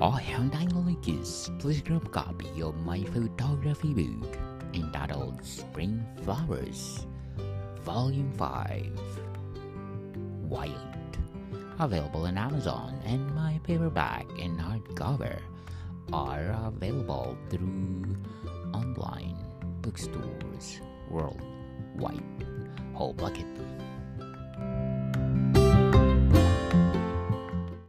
I am Daniel Lucas. Please grab a copy of my photography book entitled Spring Flowers, Volume 5 Wild. Available on Amazon, and my paperback and hardcover are available through online bookstores worldwide. Whole bucket.